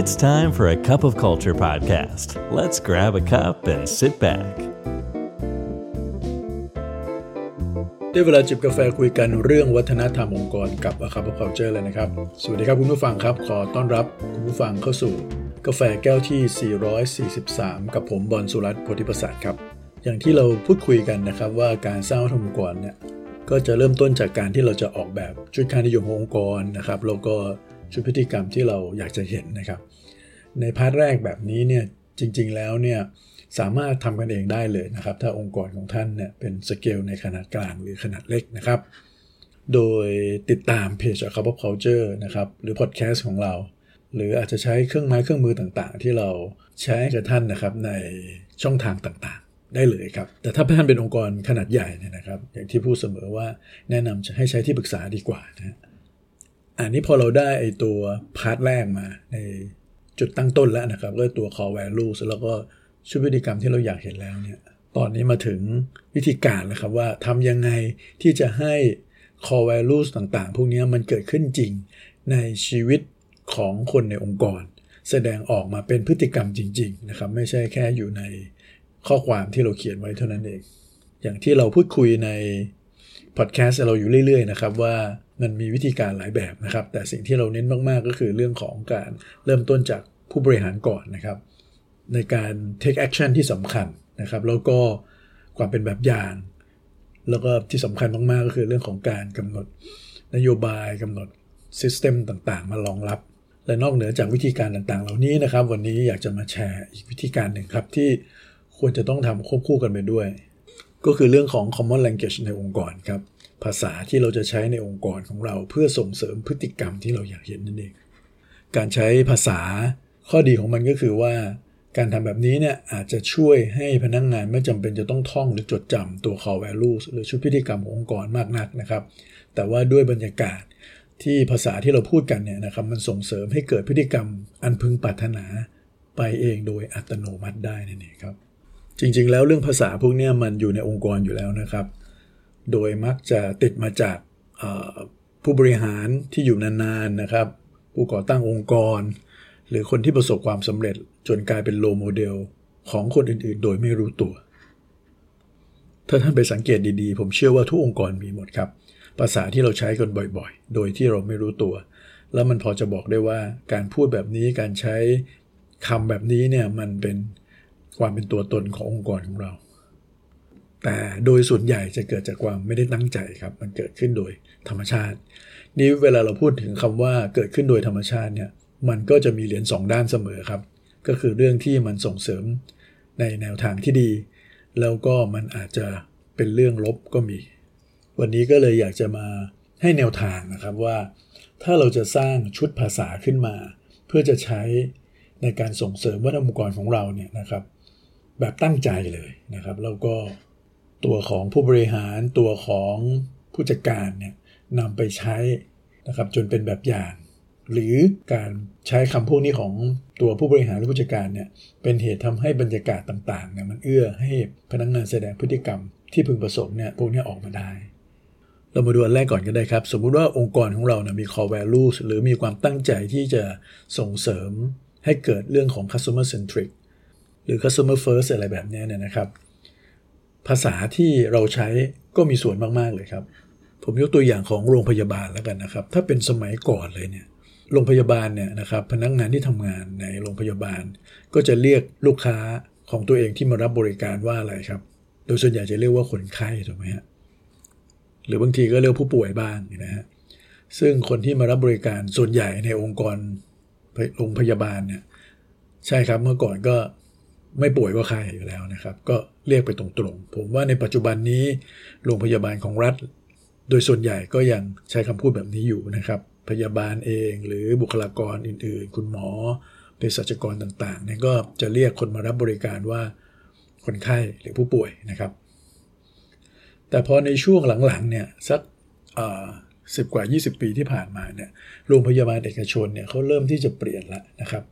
It's time for a cup of culture podcast. Let's grab a cup and sit back. ได้เวลาจิบกาแฟคุยกันเรื่องวัฒนธรรมองค์กรกับ A Cup of Culture เลยนะครับ สวัสดีครับคุณผู้ฟังครับ ขอต้อนรับคุณผู้ฟังเข้าสู่ กาแฟแก้วที่ 443 กับผมบอลสุรัตน์โพธิประสาทครับ อย่างที่เราพูดคุยกันนะครับว่าการสร้างวัฒนธรรมองค์กรเนี่ยก็จะเริ่มต้นจากการที่เราจะออกแบบชุดค่านิยมองค์กรนะครับแล้วก็ ชุดพฤติกรรมที่เราอยากจะเห็นนะครับ ใน part แรกแบบนี้เนี่ยจริงๆแล้วเนี่ยสามารถทำกันเองได้เลยนะครับ ถ้าองค์กรของท่านเนี่ยเป็นสเกลในขนาดกลางหรือขนาดเล็กนะครับ โดยติดตามเพจ A Cup of Culture นะครับหรือพอดแคสต์ของเรา หรืออาจจะใช้เครื่องไม้เครื่องมือต่างๆ ที่เราใช้กับท่านนะครับในช่องทางต่างๆ ได้เลยครับ แต่ถ้าท่านเป็นองค์กรขนาดใหญ่เนี่ยนะครับ อย่างที่พูดเสมอว่าแนะนำจะให้ใช้ที่ปรึกษาดีกว่านะ อันนี้พอเราได้ไอตัวพาร์ทแรกมาในจุดตั้งต้นแล้วนะครับก็ตัว core values แล้วก็ชุดพฤติกรรมที่เราอยากเห็นแล้วเนี่ยตอนนี้มาถึงวิธีการแล้วครับว่าทำยังไงที่จะให้ core values ต่างๆ พวกนี้มันเกิดขึ้นจริงในชีวิตของคนในองค์กร แสดงออกมาเป็นพฤติกรรมจริง ๆ นะครับ ไม่ใช่แค่อยู่ในข้อความที่เราเขียนไว้เท่านั้นเอง อย่างที่เราพูดคุยในพอดแคสต์เราอยู่เรื่อย ๆ นะครับว่า มันมีวิธีการหลายแบบนะครับ แต่สิ่งที่เราเน้นมากๆก็คือเรื่องของการเริ่มต้นจากผู้บริหารก่อนนะครับ ในการ take action ที่สำคัญนะครับ แล้วก็ความเป็นแบบอย่าง แล้วก็ที่สำคัญมากๆก็คือเรื่องของการกำหนดนโยบายกำหนด system ต่างๆ มารองรับ และนอกเหนือจากวิธีการต่างๆ เหล่านี้นะครับ วันนี้อยากจะมาแชร์อีกวิธีการหนึ่งครับที่ควรจะต้องทำควบคู่กันไปด้วย ก็คือเรื่องของ common language ในองค์กรครับ ภาษาที่เราจะใช้ในองค์กรของเรา เพื่อส่งเสริมพฤติกรรมที่เราอยากเห็นนั่นเอง การใช้ภาษาข้อดีของมันก็คือว่า การทำแบบนี้เนี่ยอาจจะช่วยให้พนักงงานไม่จำเป็นจะต้องท่องหรือจดจำตัว core values หรือชุดพฤติกรรมขององค์กรมากนักนะครับ แต่ว่าด้วยบรรยากาศที่ภาษาที่เราพูดกันเนี่ยนะครับมันส่งเสริมให้เกิดพฤติกรรมอันพึงปรารถนาไปเองโดยอัตโนมัติได้นั่นเองครับจริงๆ แล้วเรื่องภาษาพวกนี้มันอยู่ในองค์กรอยู่แล้วนะครับ โดยมักจะติดมาจากผู้บริหารที่อยู่นานๆนะครับ ผู้ก่อตั้งองค์กร หรือคนที่ประสบความสำเร็จจนกลายเป็นโลโมเดลของคนอื่นๆ โดยไม่รู้ตัว ถ้าท่านไปสังเกตดีๆ ผมเชื่อว่าทุกองค์กรมีหมดครับ ภาษาที่เราใช้กันบ่อยๆ โดยที่เราไม่รู้ตัว แล้วมันพอจะบอกได้ว่าการพูดแบบนี้การใช้คำแบบนี้เนี่ยมันเป็นความเป็นตัวตนขององค์กรของเรา แต่โดยส่วนใหญ่จะเกิดจากความไม่ได้ตั้งใจครับ มันเกิดขึ้นโดยธรรมชาติ นี่เวลาเราพูดถึงคำว่าเกิดขึ้นโดยธรรมชาติเนี่ย มันก็จะมีเหรียญสองด้านเสมอครับ ก็คือเรื่องที่มันส่งเสริมในแนวทางที่ดี แล้วก็มันอาจจะเป็นเรื่องลบก็มี วันนี้ก็เลยอยากจะมาให้แนวทางนะครับว่า ถ้าเราจะสร้างชุดภาษาขึ้นมา เพื่อจะใช้ในการส่งเสริมวัฒนธรรมองค์กรของเราเนี่ยนะครับ แบบตั้งใจเลยนะครับแล้วก็ ตัวของผู้บริหารตัวของผู้จัดการเนี่ยนำไปใช้นะครับจนเป็นแบบอย่าง หรือการใช้คำพวกนี้ของตัวผู้บริหารหรือผู้จัดการเนี่ยเป็นเหตุทำให้บรรยากาศต่างๆเนี่ยมันเอื้อให้พนักงงานแสดงพฤติกรรมที่พึงประสงค์เนี่ยพวกนี้ออกมาได้เรามาดูอันแรกก่อนก็ได้ครับ สมมุติว่าองค์กรของเรานะมี core values หรือมีความตั้งใจที่จะส่งเสริมให้เกิดเรื่องของ customer centric หรือ customer first อะไรแบบนี้เนี่ยนะครับ ภาษาที่เราใช้ก็มีส่วนมาก ๆ เลยครับ ผมยกตัวอย่างของโรงพยาบาลแล้วกันนะครับ ถ้าเป็นสมัยก่อนเลยเนี่ยโรงพยาบาลเนี่ยนะครับพนักงงานที่ทำงานในโรงพยาบาล ก็จะเรียกลูกค้าของตัวเองที่มารับบริการว่าอะไรครับ โดยส่วนใหญ่จะเรียกว่าคนไข้ถูกไหมฮะหรือบางทีก็เรียกผู้ป่วยบ้างนะฮะซึ่งคนที่มารับบริการส่วนใหญ่ในองค์กรโรงพยาบาลเนี่ยใช่ครับเมื่อก่อนก็ ไม่ป่วยก็ไข้อยู่แล้วนะครับ ก็เรียกไปตรงๆ ผมว่าในปัจจุบันนี้โรงพยาบาลของรัฐ โดยส่วนใหญ่ก็ยังใช้คำพูดแบบนี้อยู่นะครับ พยาบาลเองหรือบุคลากรอื่นๆ คุณหมอเภสัชกรต่างๆเนี่ยก็จะเรียกคนมารับบริการว่าคนไข้หรือผู้ป่วยนะครับ แต่พอในช่วงหลังๆเนี่ยสักสิบกว่า 20 ปีที่ผ่านมาเนี่ยโรงพยาบาลเอกชนเนี่ยเขาเริ่มที่จะเปลี่ยนละนะครับ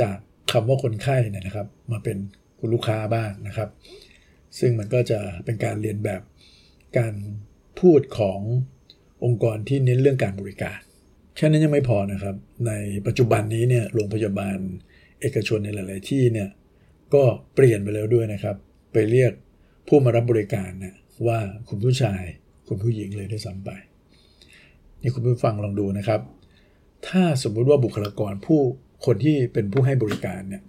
จาก คำว่าคนไข้เนี่ยนะครับ มาเป็นคุณลูกค้าบ้างนะครับ ซึ่งมันก็จะเป็นการเรียนแบบการพูดขององค์กรที่เน้นเรื่องการบริการแค่นั้นยังไม่พอนะครับ ในปัจจุบันนี้เนี่ยโรงพยาบาลเอกชนในหลาย ๆ ที่เนี่ยก็เปลี่ยนไปแล้วด้วยนะครับ ไปเรียกผู้มารับบริการเนี่ยว่าคุณผู้ชาย คุณผู้หญิงเลยด้วยซ้ำไป นี่คุณผู้ฟังลองดูนะครับ ถ้าสมมุติว่าบุคลากรผู้ คนที่เป็นผู้ให้บริการเนี่ย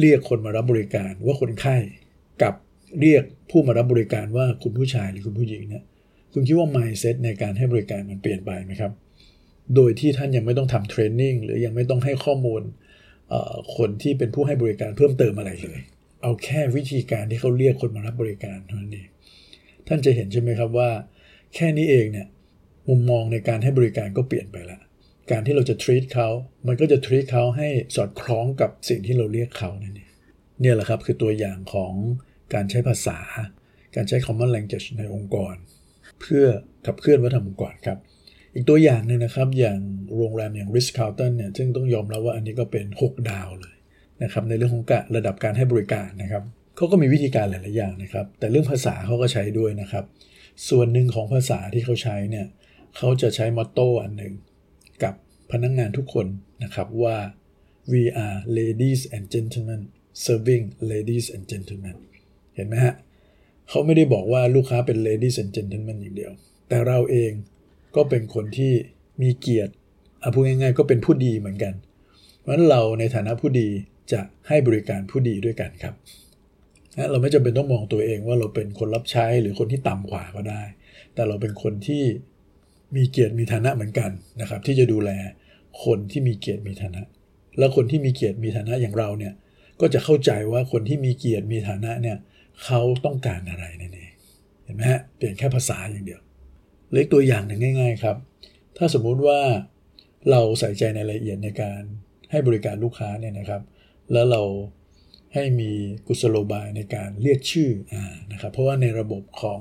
เรียกคนมารับบริการว่าคนไข้กับเรียกผู้มารับบริการว่าคุณผู้ชายหรือคุณผู้หญิงเนี่ยคุณคิดว่า mindset ในการให้บริการมันเปลี่ยนไปไหมครับ โดยที่ท่านยังไม่ต้องทำเทรนนิ่งหรือยังไม่ต้องให้ข้อมูลคนที่เป็นผู้ให้บริการเพิ่มเติมอะไรเลย เอาแค่วิธีการที่เขาเรียกคนมารับบริการเท่านั้นเองท่านจะเห็นใช่ไหมครับว่า แค่นี้เองเนี่ยมุมมองในการให้บริการก็เปลี่ยนไปและ การที่เราจะ treat เขา มันก็จะ treat เขาให้สอดคล้องกับสิ่งที่เราเรียกเขานั่นเองเนี่ยแหละครับคือตัวอย่างของการใช้ภาษา การใช้ common language ในองค์กร เพื่อขับเคลื่อนวัฒนธรรมองค์กรครับ อีกตัวอย่างหนึ่งนะครับ อย่างโรงแรมอย่าง Ritz Carlton เนี่ยซึ่งต้องยอมรับว่าอันนี้ก็เป็น 6 ดาวเลยนะครับในเรื่องของระดับการให้บริการนะครับเขาก็มีวิธีการหลาย ๆ อย่างนะครับ แต่เรื่องภาษาเขาก็ใช้ด้วยนะครับ ส่วนหนึ่งของภาษาที่เขาใช้เนี่ยเขาจะใช้มอตโต้อันหนึ่ง กับพนักงงานทุกคนนะครับว่า we are ladies and gentlemen serving ladies and gentlemen เห็นไหมฮะเขาไม่ได้บอกว่าลูกค้าเป็น ladies and gentlemen อย่างเดียว แต่เราเองก็เป็นคนที่มีเกียรติเอาพูดง่ายๆก็เป็นผู้ดีเหมือนกัน เพราะฉะนั้นเราในฐานะผู้ดีจะให้บริการผู้ดีด้วยกันครับนะเราไม่จำเป็นต้องมองตัวเองว่าเราเป็นคนรับใช้หรือคนที่ต่ำกว่าก็ได้ แต่เราเป็นคนที่ มีเกียรติมีฐานะเหมือนกันนะครับ ที่จะดูแลคนที่มีเกียรติมีฐานะ แล้วคนที่มีเกียรติมีฐานะอย่างเราเนี่ยก็จะเข้าใจว่าคนที่มีเกียรติมีฐานะเนี่ยเขาต้องการอะไรนั่นเองเห็นไหมฮะเปลี่ยนแค่ภาษาอย่างเดียวเล็กตัวอย่างหนึ่งง่าย ๆ ครับ ถ้าสมมุติว่าเราใส่ใจในรายละเอียดในการให้บริการลูกค้าเนี่ยนะครับ แล้วเราให้มีกุศโลบายในการเรียกชื่ออนะครับ เพราะว่าในระบบของ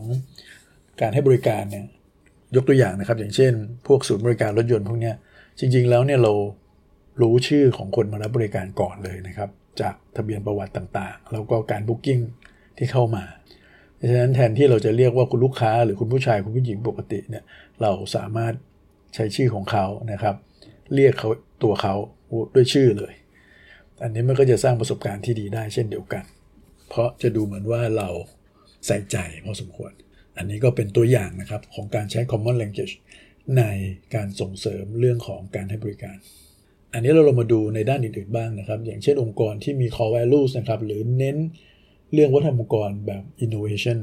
การให้บริการเนี่ย ยกตัวอย่างนะครับ อย่างเช่น พวกศูนย์บริการรถยนต์พวกนี้จริง ๆ แล้วเนี่ยเรารู้ชื่อของคนมารับบริการก่อนเลยนะครับ จากทะเบียนประวัติต่างๆ แล้วก็การบุ๊กิ้งที่เข้ามาดังนั้นแทนที่เราจะเรียกว่าคุณลูกค้าหรือคุณผู้ชายคุณผู้หญิงปกติเนี่ยเราสามารถใช้ชื่อของเขานะครับ เรียกเขาตัวเขาด้วยชื่อเลย อันนี้มันก็จะสร้างประสบการณ์ที่ดีได้เช่นเดียวกัน เพราะจะดูเหมือนว่าเราใส่ใจพอสมควร อันนี้ก็เป็นตัวอย่างนะครับของการใช้ common language ในการส่งเสริมเรื่องของการให้บริการ อันนี้เราลงมาดูในด้านอื่นๆบ้างนะครับ อย่างเช่นองค์กรที่มี core values นะครับ หรือเน้นเรื่องวัฒนธรรมองค์กรแบบ innovation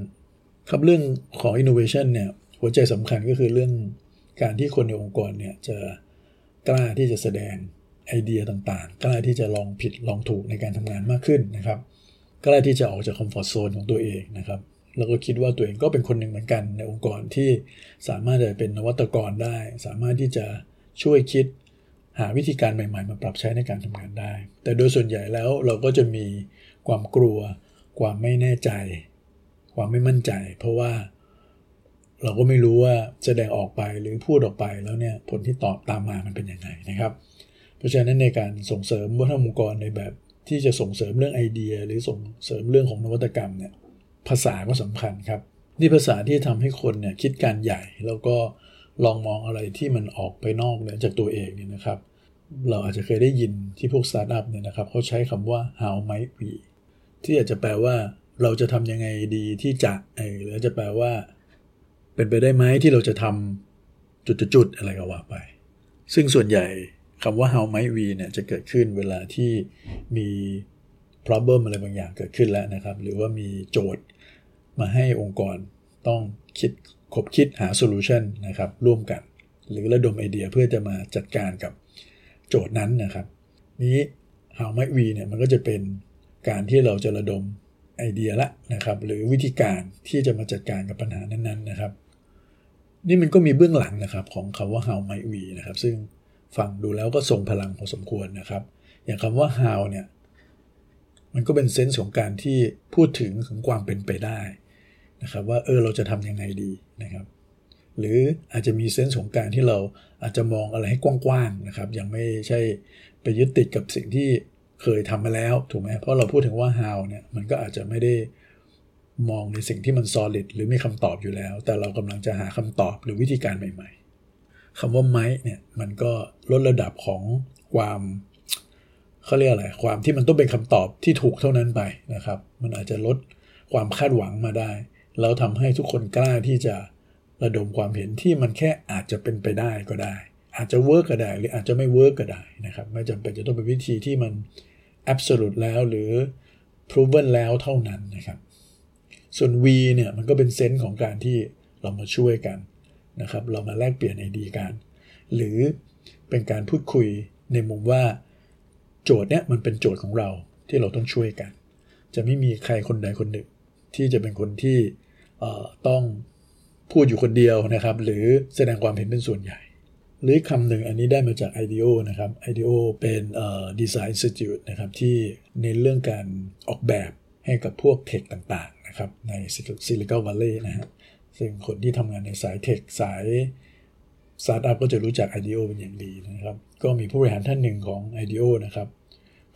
ครับเรื่องของ innovation เนี่ยหัวใจสำคัญก็คือเรื่องการที่คนในองค์กรเนี่ยจะกล้าที่จะแสดงไอเดียต่างๆ กล้าที่จะลองผิดลองถูกในการทำงานมากขึ้นนะครับ กล้าที่จะออกจากคอมฟอร์ทโซนของตัวเองนะครับ แล้วก็คิดว่าตัวเองก็เป็นคนหนึ่งเหมือนกันในองค์กรที่สามารถจะเป็นนวัตกรได้ สามารถที่จะช่วยคิดหาวิธีการใหม่ๆ มาปรับใช้ในการทำงานได้ แต่โดยส่วนใหญ่แล้วเราก็จะมีความกลัว ความไม่แน่ใจ ความไม่มั่นใจ เพราะว่าเราก็ไม่รู้ว่าแสดงออกไปหรือพูดออกไปแล้วเนี่ยผลที่ตอบตามมามันเป็นยังไงนะครับ เพราะฉะนั้นในการส่งเสริมวัฒนธรรมองค์กรในแบบที่จะส่งเสริมเรื่องไอเดีย หรือส่งเสริมเรื่องของนวัตกรรมเนี่ย ภาษาก็สำคัญครับ นี่ภาษาที่ทำให้คนเนี่ยคิดการใหญ่ แล้วก็ลองมองอะไรที่มันออกไปนอกเหนือจากตัวเองเนี่ยนะครับ เราอาจจะเคยได้ยินที่พวกสตาร์ทอัพเนี่ยนะครับเขาใช้คำว่า how might we ที่อาจจะแปลว่าเราจะทำยังไงดีที่จะอหรือจะแปลว่า เป็นไปได้ไหมที่เราจะทำจุดๆอะไรก็ว่าไป ซึ่งส่วนใหญ่คำว่า how might we เนี่ยจะเกิดขึ้นเวลาที่มี problem อะไรบางอย่างเกิดขึ้นแล้วนะครับ หรือว่ามีโจทย์ มาให้องค์กรต้องคิดคบคิดหา solution นะครับร่วมกัน หรือระดมไอเดียเพื่อจะมาจัดการกับโจทย์นั้นนะครับ นี้ How might we เนี่ยมันก็จะเป็นการที่เราจะระดมไอเดียละนะครับ หรือวิธีการที่จะมาจัดการกับปัญหานั้นๆนะครับ นี่มันก็มีเบื้องหลังนะครับของคำว่า How might we นะครับ ซึ่งฟังดูแล้วก็ทรงพลังพอสมควรนะครับ อย่างคำว่า How เนี่ยมันก็เป็นเซนส์ของการที่พูดถึงถึงความเป็นไปได้ นะครับว่าเออเราจะทำยังไงดีนะครับ หรืออาจจะมีเซนส์ของการที่เราอาจจะมองอะไรให้กว้างๆนะครับ ยังไม่ใช่ไปยึดติดกับสิ่งที่เคยทำมาแล้วถูกไหมเพราะเราพูดถึงว่า how เนี่ยมันก็อาจจะไม่ได้มองในสิ่งที่มัน solid หรือมีคำตอบอยู่แล้ว แต่เรากำลังจะหาคำตอบหรือวิธีการใหม่ๆคำว่าไม้เนี่ยมันก็ลดระดับของความเขาเรียกอะไรความที่มันต้องเป็นคำตอบที่ถูกเท่านั้นไปนะครับ มันอาจจะลดความคาดหวังมาได้ แล้วทำให้ทุกคนกล้าที่จะระดมความเห็นที่มันแค่อาจจะเป็นไปได้ก็ได้ อาจจะเวิร์กก็ได้หรืออาจจะไม่เวิร์กก็ได้นะครับไม่จำเป็นจะต้องเป็นวิธีที่มัน absolute แล้วหรือ proven แล้วเท่านั้นนะครับ ส่วน V เนี่ยมันก็เป็น sense ของการที่เรามาช่วยกันนะครับ เรามาแลกเปลี่ยนไอเดียกัน หรือเป็นการพูดคุยในมุมว่าโจทย์เนี้ยมันเป็นโจทย์ของเราที่เราต้องช่วยกัน จะไม่มีใครคนใดคนหนึ่งที่จะเป็นคนที่ ต้องพูดอยู่คนเดียวนะครับ หรือแสดงความเห็นเป็นส่วนใหญ่ หรือคำหนึ่งอันนี้ได้มาจาก IDEO นะครับ IDEO เป็นดีไซน์ Institute นะครับที่ในเรื่องการออกแบบให้กับพวกเทคต่างๆนะครับในซิลิคอนวัลเลย์นะฮะซึ่งคนที่ทำงานในสายเทคสายสตาร์ทอัพก็จะรู้จัก IDEO เป็นอย่างดีนะครับ ก็มีผู้บริหารท่านหนึ่งของ IDEO นะครับ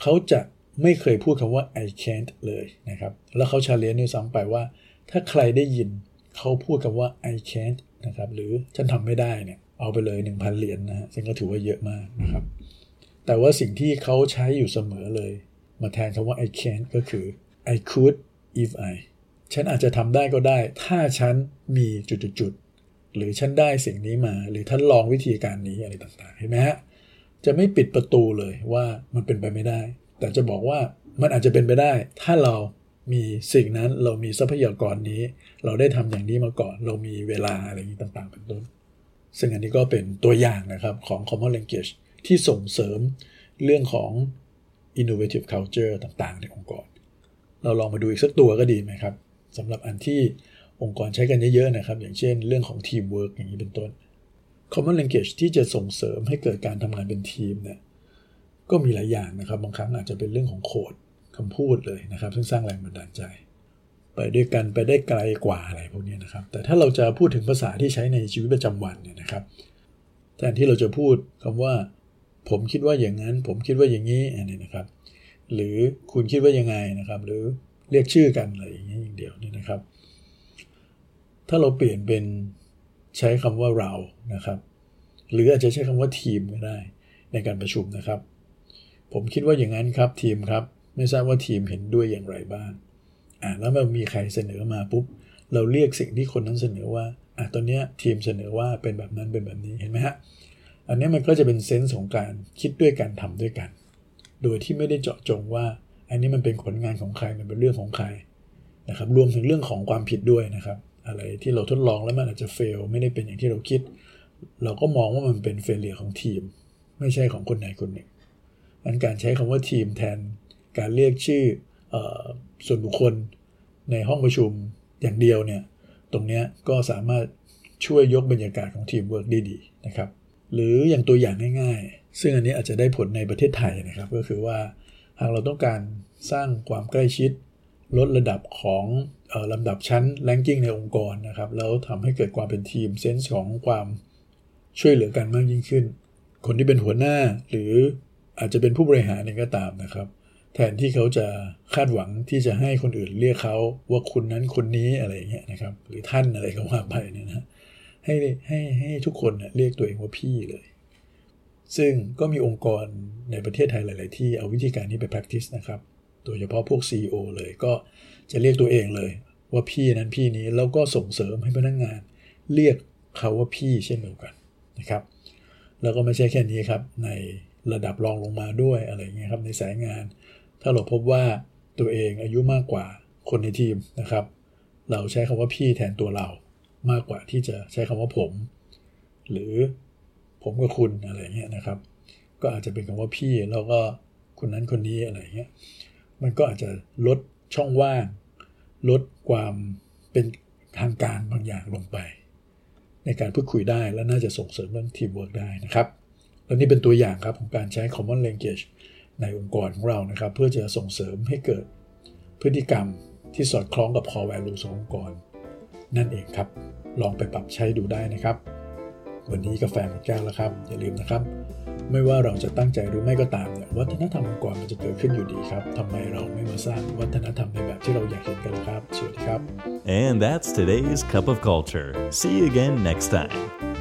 เขาจะไม่เคยพูดคำว่า I can't เลยนะครับ แล้วเขา challenge ด้วยซ้ำไปว่า ถ้าใครได้ยินเขาพูดคำว่า I can't นะครับหรือฉันทำไม่ได้เนี่ยเอาไปเลย 1,000 เหรียญนะฮะซึ่งก็ถือว่าเยอะมากนะครับ แต่ว่าสิ่งที่เขาใช้อยู่เสมอเลย มาแทนคำว่า I can't ก็คือ I could if I ฉันอาจจะทำได้ก็ได้ ถ้าฉันมีจุดๆหรือฉันได้สิ่งนี้มา หรือท่านลองวิธีการนี้อะไรต่างๆ เห็นไหมฮะจะไม่ปิดประตูเลยว่ามันเป็นไปไม่ได้ แต่จะบอกว่ามันอาจจะเป็นไปได้ ถ้าเรา มีสิ่งนั้นเรามีทรัพยากรนี้ เราได้ทำอย่างนี้มาก่อน เรามีเวลาอะไรอย่างนี้ต่างๆ เป็นต้น ซึ่งอันนี้ก็เป็นตัวอย่างนะครับของ common language ที่ส่งเสริมเรื่องของ innovative culture ต่างๆ ในองค์กร เราลองมาดูอีกสักตัวก็ดีไหมครับสำหรับอันที่องค์กรใช้กันเยอะๆนะครับ อย่างเช่นเรื่องของ teamwork อย่างนี้เป็นต้น common language ที่จะส่งเสริมให้เกิดการทำงานเป็นทีมเนี่ยก็มีหลายอย่างนะครับ บางครั้งอาจจะเป็นเรื่องของโค้ด คำพูดเลยนะครับ ซึ่งสร้างแรงบันดาลใจ ไปด้วยกันไปได้ไกลกว่าอะไรพวกนี้นะครับ แต่ถ้าเราจะพูดถึงภาษาที่ใช้ในชีวิตประจำวันเนี่ยนะครับแทนที่เราจะพูดคำว่า ผมคิดว่าอย่างนั้น ผมคิดว่าอย่างนี้อันนี้นะครับ หรือคุณคิดว่ายังไงนะครับ หรือเรียกชื่อกันอะไรอย่างนี้ยอย่างเดียวนี่นะครับ ถ้าเราเปลี่ยนเป็นใช้คำว่าเรานะครับ หรืออาจจะใช้คำว่าทีมก็ได้ในการประชุมนะครับ ผมคิดว่าอย่างนั้นครับทีมครับ ไม่ทราบว่าทีมเห็นด้วยอย่างไรบ้างอ่าแล้วมันมีใครเสนอมาปุ๊บ เราเรียกสิ่งที่คนนั้นเสนอว่าอะตอนนี้ทีมเสนอว่าเป็นแบบนั้นเป็นแบบนี้เห็นไหมฮะอันนี้มันก็จะเป็นเซนส์ของการคิดด้วยกันทำด้วยกัน โดยที่ไม่ได้เจาะจงว่า อันนี้มันเป็นผลงานของใครมันเป็นเรื่องของใครนะครับรวมถึงเรื่องของความผิดด้วยนะครับ อะไรที่เราทดลองแล้วมันอาจจะเฟลไม่ได้เป็นอย่างที่เราคิด เราก็มองว่ามันเป็นเฟลเลียของทีม ไม่ใช่ของคนไหนคนหนึ่งอันการใช้คำว่าทีมแทน การเรียกชื่ออส่วนบุคคลในห้องประชุมอย่างเดียวเนี่ยตรงนี้ก็สามารถช่วยยกบรรยากาศของทีมเวิร์กได้ดีนะครับ หรืออย่างตัวอย่างง่ายๆ ซึ่งอันนี้อาจจะได้ผลในประเทศไทยนะครับ ก็คือว่าหากเราต้องการสร้างความใกล้ชิด ลดระดับของลำดับชั้น ranking ในองค์กรนะครับ แล้วทำให้เกิดความเป็นทีม sense ของความช่วยเหลือกันมากยิ่งขึ้น คนที่เป็นหัวหน้าหรืออาจจะเป็นผู้บริหารเองก็ตามนะครับ แทนที่เขาจะคาดหวังที่จะให้คนอื่นเรียกเขาว่าคุณนั้นคนนี้อะไรเงี้ยนะครับ หรือท่านอะไรก็ว่าไปเนี่ยนะให้ให้ให้ทุกคนเรียกตัวเองว่าพี่เลย ซึ่งก็มีองค์กรในประเทศไทยหลาย ๆ ที่เอาวิธีการนี้ไป practice นะครับ โดยเฉพาะพวก CEO เลยก็จะเรียกตัวเองเลย ว่าพี่นั้นพี่นี้แล้วก็ส่งเสริมให้พนักงงาน เรียกเขาว่าพี่เช่นเดียวกันนะครับ แล้วก็ไม่ใช่แค่นี้ครับในระดับรองลงมาด้วยอะไรเงี้ยครับในสายงาน ถ้าเราพบว่าตัวเองอายุมากกว่าคนในทีมนะครับ เราใช้คำว่าพี่แทนตัวเรามากกว่าที่จะใช้คำว่าผม หรือผมกับคุณอะไรเงี้ยนะครับ ก็อาจจะเป็นคำว่าพี่แล้วก็คนนั้นคนนี้อะไรเงี้ยมันก็อาจจะลดช่องว่าง ลดความเป็นทางการบางอย่างลงไป ในการพูดคุยได้และน่าจะส่งเสริมเรื่องทีมเวิร์กได้นะครับ และนี่เป็นตัวอย่างครับของการใช้ common language ในองค์กรของเรานะครับ เพื่อจะส่งเสริมให้เกิดพฤติกรรมที่สอดคล้องกับ core value ขององค์กร นั่นเองครับ ลองไปปรับใช้ดูได้นะครับ วันนี้กาแฟหมดแก้วแล้วครับ อย่าลืมนะครับ ไม่ว่าเราจะตั้งใจหรือไม่ก็ตามเนี่ยวัฒนธรรมองค์กรมันจะเกิดขึ้นอยู่ดีครับทำไมเราไม่มาสร้างวัฒนธรรมในแบบที่เราอยากเห็นกันครับสวัสดีครับ And that's today's cup of culture. See you again next time.